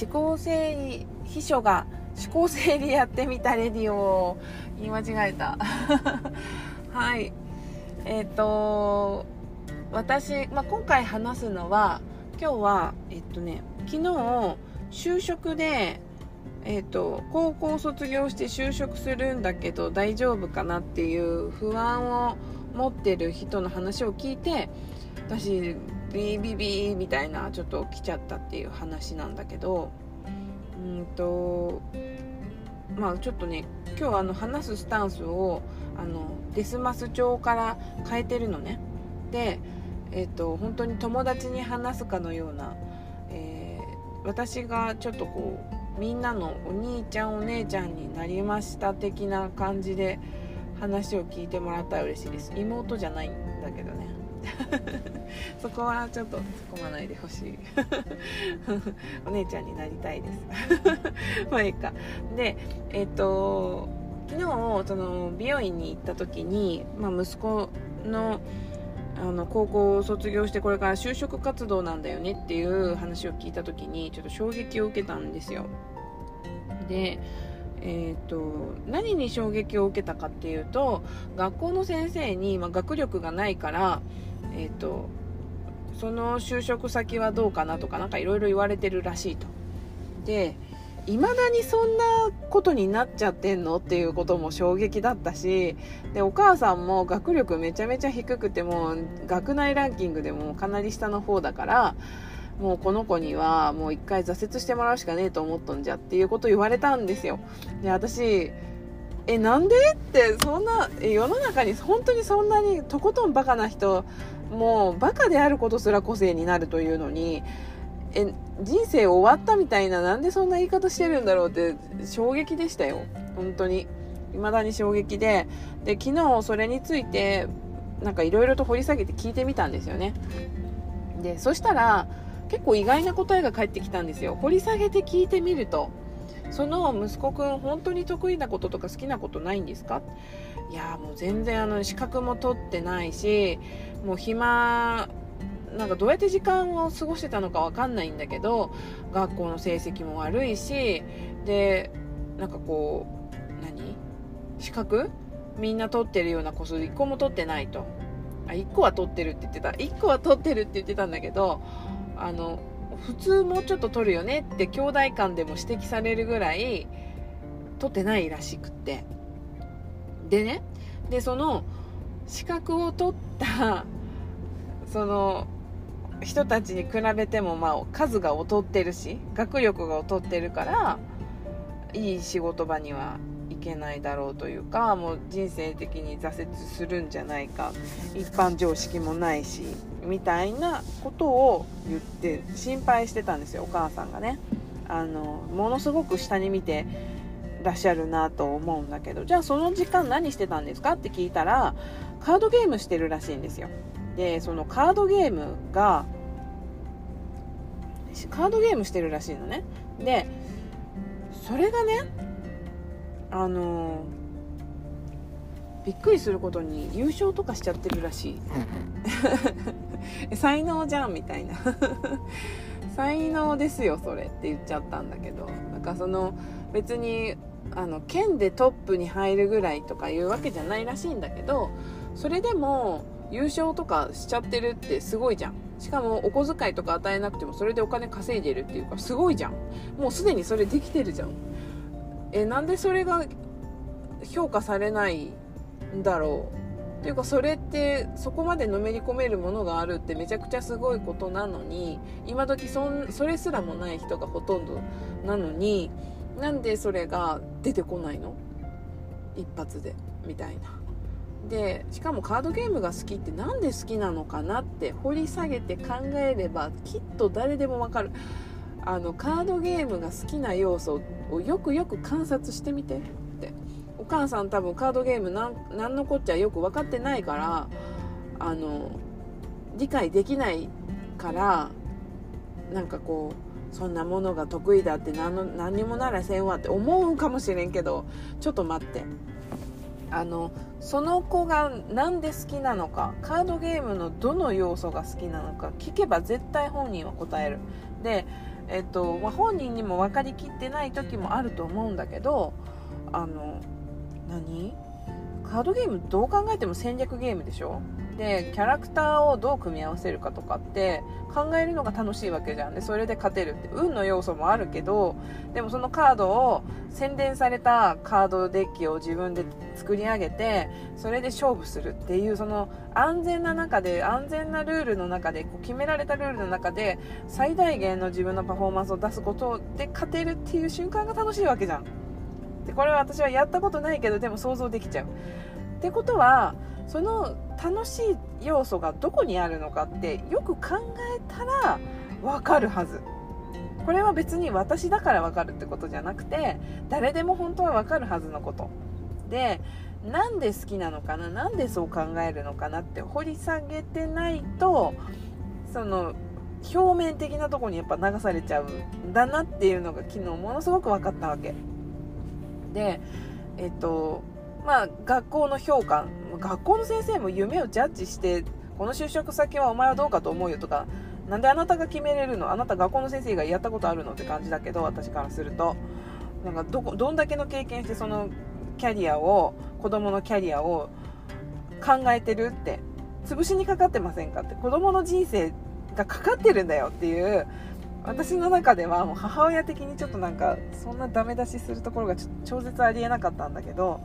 思考整理秘書が思考整理やってみたレディオ言い間違えた。はい。えっ、ー、と私、まあ、今回話すのは今日はえっとね昨日就職でえーと、高校卒業して就職するんだけど大丈夫かなっていう不安を持ってる人の話を聞いて私ビービビみたいなちょっと来ちゃったっていう話なんだけどうんとまあちょっとね今日あの話すスタンスをあのデスマス調から変えてるのね。でえっ、ー、と本当に友達に話すかのような、えー、私がちょっとこうみんなのお兄ちゃんお姉ちゃんになりました的な感じで話を聞いてもらったら嬉しいです。妹じゃないんだけどね。そこはちょっと突っ込まないでほしい。お姉ちゃんになりたいです。まあいいか。でえっ、ー、と昨日その美容院に行った時に、まあ、息子のあの高校を卒業してこれから就職活動なんだよねっていう話を聞いた時にちょっと衝撃を受けたんですよ。でえーと、何に衝撃を受けたかっていうと学校の先生に、まあ、学力がないから、えーと、その就職先はどうかなとか何かいろいろ言われてるらしいと。でいまだにそんなことになっちゃってんのっていうことも衝撃だったしでお母さんも学力めちゃめちゃ低くても学内ランキングでもかなり下の方だからもうこの子にはもう一回挫折してもらうしかねえと思っとんじゃっていうこと言われたんですよ。で、私、え、なんで？ってそんな、世の中に本当にそんなにとことんバカな人、もうバカであることすら個性になるというのに、え、人生終わったみたいな、なんでそんな言い方してるんだろうって衝撃でしたよ。本当に。未だに衝撃で。で、昨日それについて、なんかいろいろと掘り下げて聞いてみたんですよね。で、そしたら、結構意外な答えが返ってきたんですよ掘り下げて聞いてみるとその息子くん本当に得意なこととか好きなことないんですか？いやもう全然あの資格も取ってないしもう暇なんかどうやって時間を過ごしてたのかわかんないんだけど学校の成績も悪いしでなんかこう何？資格みんな取ってるような個数1個も取ってないと。あ1個は取ってるって言ってた。1個は取ってるって言ってたんだけどあの普通もうちょっと取るよねって兄弟間でも指摘されるぐらい取ってないらしくって。でねでその資格を取ったその人たちに比べてもまあ数が劣ってるし学力が劣ってるからいい仕事場にはけないだろうというかもう人生的に挫折するんじゃないか一般常識もないしみたいなことを言って心配してたんですよお母さんがね。あのものすごく下に見てらっしゃるなと思うんだけどじゃあその時間何してたんですかって聞いたらカードゲームしてるらしいんですよ。でそのカードゲームがカードゲームしてるらしいのね。でそれがねあのびっくりすることに優勝とかしちゃってるらしい。才能じゃんみたいな。才能ですよそれって言っちゃったんだけど。なんかその別にあの県でトップに入るぐらいとかいうわけじゃないらしいんだけどそれでも優勝とかしちゃってるってすごいじゃん。しかもお小遣いとか与えなくてもそれでお金稼いでるっていうかすごいじゃん。もうすでにそれできてるじゃん。えなんでそれが評価されないんだろう？っていうかそれってそこまでのめり込めるものがあるってめちゃくちゃすごいことなのに今時そんそれすらもない人がほとんどなのになんでそれが出てこないの？一発でみたいな。でしかもカードゲームが好きって何で好きなのかなって掘り下げて考えればきっと誰でもわかる。あのカードゲームが好きな要素をよくよく観察してみてって。お母さん多分カードゲーム何のこっちゃよく分かってないからあの理解できないからなんかこうそんなものが得意だって何の何にもならせんわって思うかもしれんけどちょっと待って。あのその子が何で好きなのかカードゲームのどの要素が好きなのか聞けば絶対本人は答える。でえっとまあ、本人にも分かりきってない時もあると思うんだけどあの何？カードゲームどう考えても戦略ゲームでしょ？でキャラクターをどう組み合わせるかとかって考えるのが楽しいわけじゃん。でそれで勝てるって運の要素もあるけどでもそのカードを洗練されたカードデッキを自分で作り上げてそれで勝負するっていうその安全な中で安全なルールの中でこう決められたルールの中で最大限の自分のパフォーマンスを出すことで勝てるっていう瞬間が楽しいわけじゃん。でこれは私はやったことないけどでも想像できちゃう。ってことはその楽しい要素がどこにあるのかってよく考えたら分かるはず。これは別に私だから分かるってことじゃなくて誰でも本当は分かるはずのこと。でなんで好きなのかな？なんでそう考えるのかなって掘り下げてないとその表面的なとこにやっぱ流されちゃうんだなっていうのが昨日ものすごく分かったわけ。でえっとまあ学校の評価学校の先生も夢をジャッジしてこの就職先はお前はどうかと思うよとかなんであなたが決めれるの？あなた学校の先生がやったことあるのって感じだけど私からすると。なんかどこどんだけの経験してそのキャリアを子供のキャリアを考えてるって潰しにかかってませんかって？子供の人生がかかってるんだよっていう私の中ではもう母親的にちょっとなんかそんなダメ出しするところが超絶ありえなかったんだけど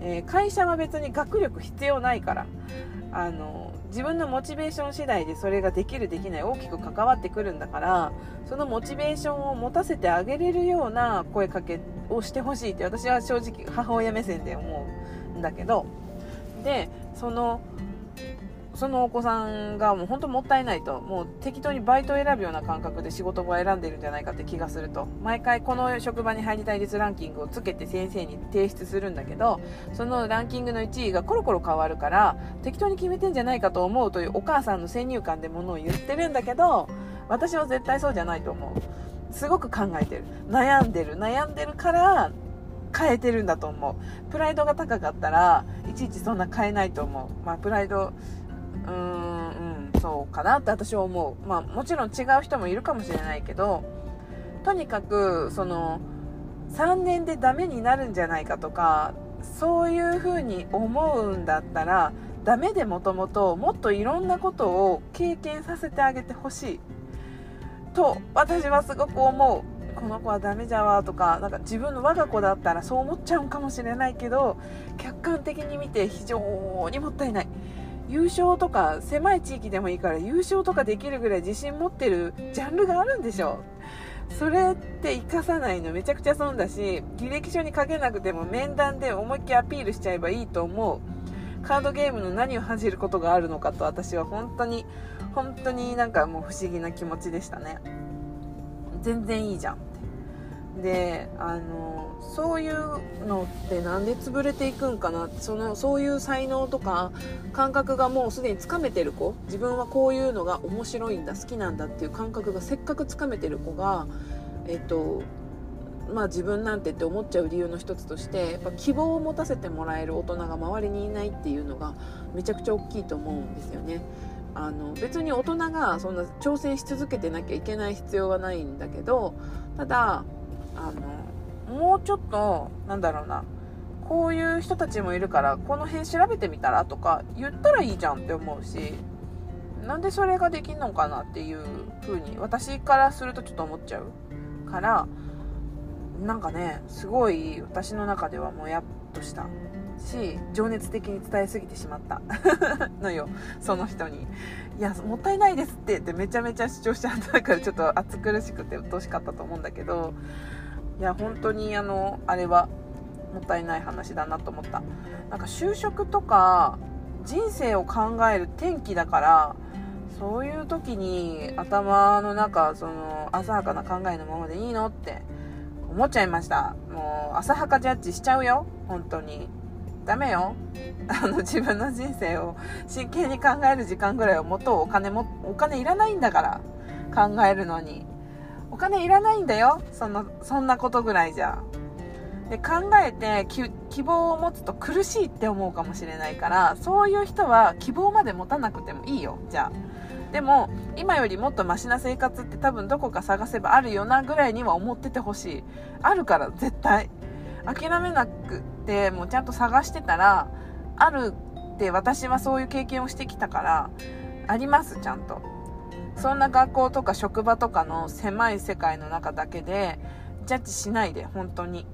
えー、会社は別に学力必要ないからあの自分のモチベーション次第でそれができるできない大きく関わってくるんだからそのモチベーションを持たせてあげれるような声かけをしてほしいって私は正直母親目線で思うんだけどでそのそのお子さんがもう本当もったいないともう適当にバイトを選ぶような感覚で仕事を選んでいるんじゃないかって気がすると。毎回この職場に入りたい率ランキングをつけて先生に提出するんだけどそのランキングの1位がコロコロ変わるから適当に決めてんじゃないかと思うというお母さんの先入観でものを言ってるんだけど私は絶対そうじゃないと思う。すごく考えてる。悩んでる。悩んでるから変えてるんだと思う。プライドが高かったらいちいちそんな変えないと思う。まあプライドうーん、そうかなって私は思う。まあもちろん違う人もいるかもしれないけど、とにかく、その、3年でダメになるんじゃないかとか、そういう風に思うんだったら、ダメでもともともっといろんなことを経験させてあげてほしい。と、私はすごく思う。この子はダメじゃわとか、なんか自分の我が子だったらそう思っちゃうかもしれないけど、客観的に見て非常にもったいない。優勝とか狭い地域でもいいから優勝とかできるぐらい自信持ってるジャンルがあるんでしょそれって生かさないのめちゃくちゃ損だし履歴書に書けなくても面談で思いっきりアピールしちゃえばいいと思う。カードゲームの何を恥じることがあるのかと私は本当に本当になんかもう不思議な気持ちでしたね。全然いいじゃん。であのそういうのってなんで潰れていくんかな？そのそういう才能とか感覚がもうすでにつかめてる子自分はこういうのが面白いんだ好きなんだっていう感覚がせっかくつかめてる子がえっとまあ自分なんてって思っちゃう理由の一つとしてやっぱ希望を持たせてもらえる大人が周りにいないっていうのがめちゃくちゃ大きいと思うんですよね。あの別に大人がそんな挑戦し続けてなきゃいけない必要はないんだけどただあのもうちょっとなんだろうなこういう人たちもいるからこの辺調べてみたらとか言ったらいいじゃんって思うしなんでそれができんのかなっていう風に私からするとちょっと思っちゃうからなんかねすごい私の中ではもやっとした。し情熱的に伝えすぎてしまった。のよその人に「いやもったいないですって」ってめちゃめちゃ主張しちゃったからちょっと暑苦しくて鬱陶しかったと思うんだけど。いや本当にあのあれはもったいない話だなと思った。なんか就職とか人生を考える転機だからそういう時に頭の中その浅はかな考えのままでいいのって思っちゃいました。もう浅はかジャッジしちゃうよ本当に。ダメよ。あの自分の人生を真剣に考える時間ぐらいをもとお金もお金いらないんだから。考えるのに。お金いらないんだよ。そのそんなことぐらいじゃ。で考えて希望を持つと苦しいって思うかもしれないからそういう人は希望まで持たなくてもいいよ。じゃあ。でも今よりもっとマシな生活って多分どこか探せばあるよなぐらいには思っててほしい。あるから絶対。諦めなくてもうちゃんと探してたらあるって私はそういう経験をしてきたからありますちゃんと。そんな学校とか職場とかの狭い世界の中だけでジャッジしないで本当に。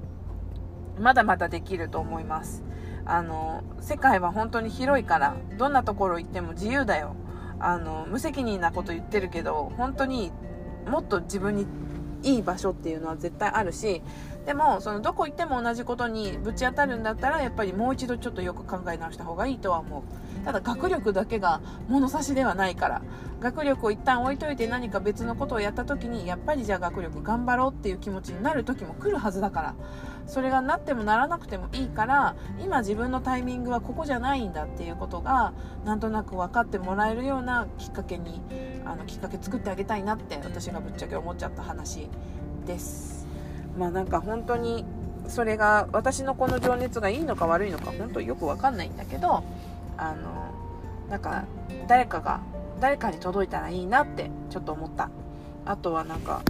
まだまだできると思います。あの世界は本当に広いからどんなところ行っても自由だよ。あの無責任なこと言ってるけど本当にもっと自分にいい場所っていうのは絶対あるしでもそのどこ行っても同じことにぶち当たるんだったらやっぱりもう一度ちょっとよく考え直した方がいいとは思う。ただ学力だけが物差しではないから。学力を一旦置いといて何か別のことをやった時にやっぱりじゃあ学力頑張ろうっていう気持ちになる時も来るはずだから。それがなってもならなくてもいいから今自分のタイミングはここじゃないんだっていうことがなんとなく分かってもらえるようなきっかけにあのきっかけ作ってあげたいなって私がぶっちゃけ思っちゃった話です。まあなんか本当にそれが私のこの情熱がいいのか悪いのか本当よく分かんないんだけどあのなんか誰かが誰かに届いたらいいなってちょっと思った。あとはなんか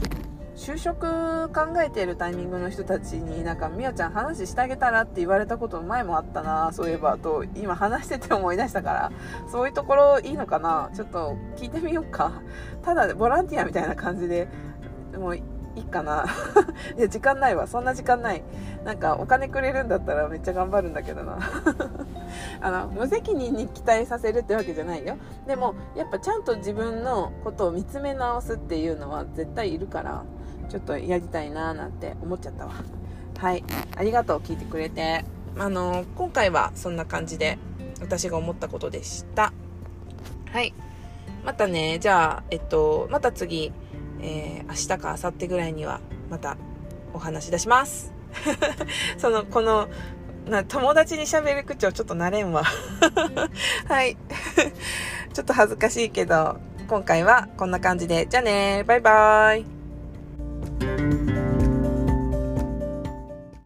就職考えているタイミングの人たちになんかみおちゃん話してあげたらって言われたこと前もあったなそういえばと今話してて思い出したからそういうところいいのかなちょっと聞いてみようか。ただボランティアみたいな感じでもういいかな。いや時間ないわ。そんな時間ない。なんかお金くれるんだったらめっちゃ頑張るんだけどな。あの無責任に期待させるってわけじゃないよ。でもやっぱちゃんと自分のことを見つめ直すっていうのは絶対いるからちょっとやりたいなーなんて思っちゃったわ。はい。ありがとう聞いてくれて。あの今回はそんな感じで私が思ったことでした。はい。またねじゃあえっとまた次えー、明日か明後日ぐらいにはまたお話し出します。その、この、な友達に喋る口調ちょっと慣れんわ。はい。ちょっと恥ずかしいけど、今回はこんな感じで。じゃあねバイバーイ。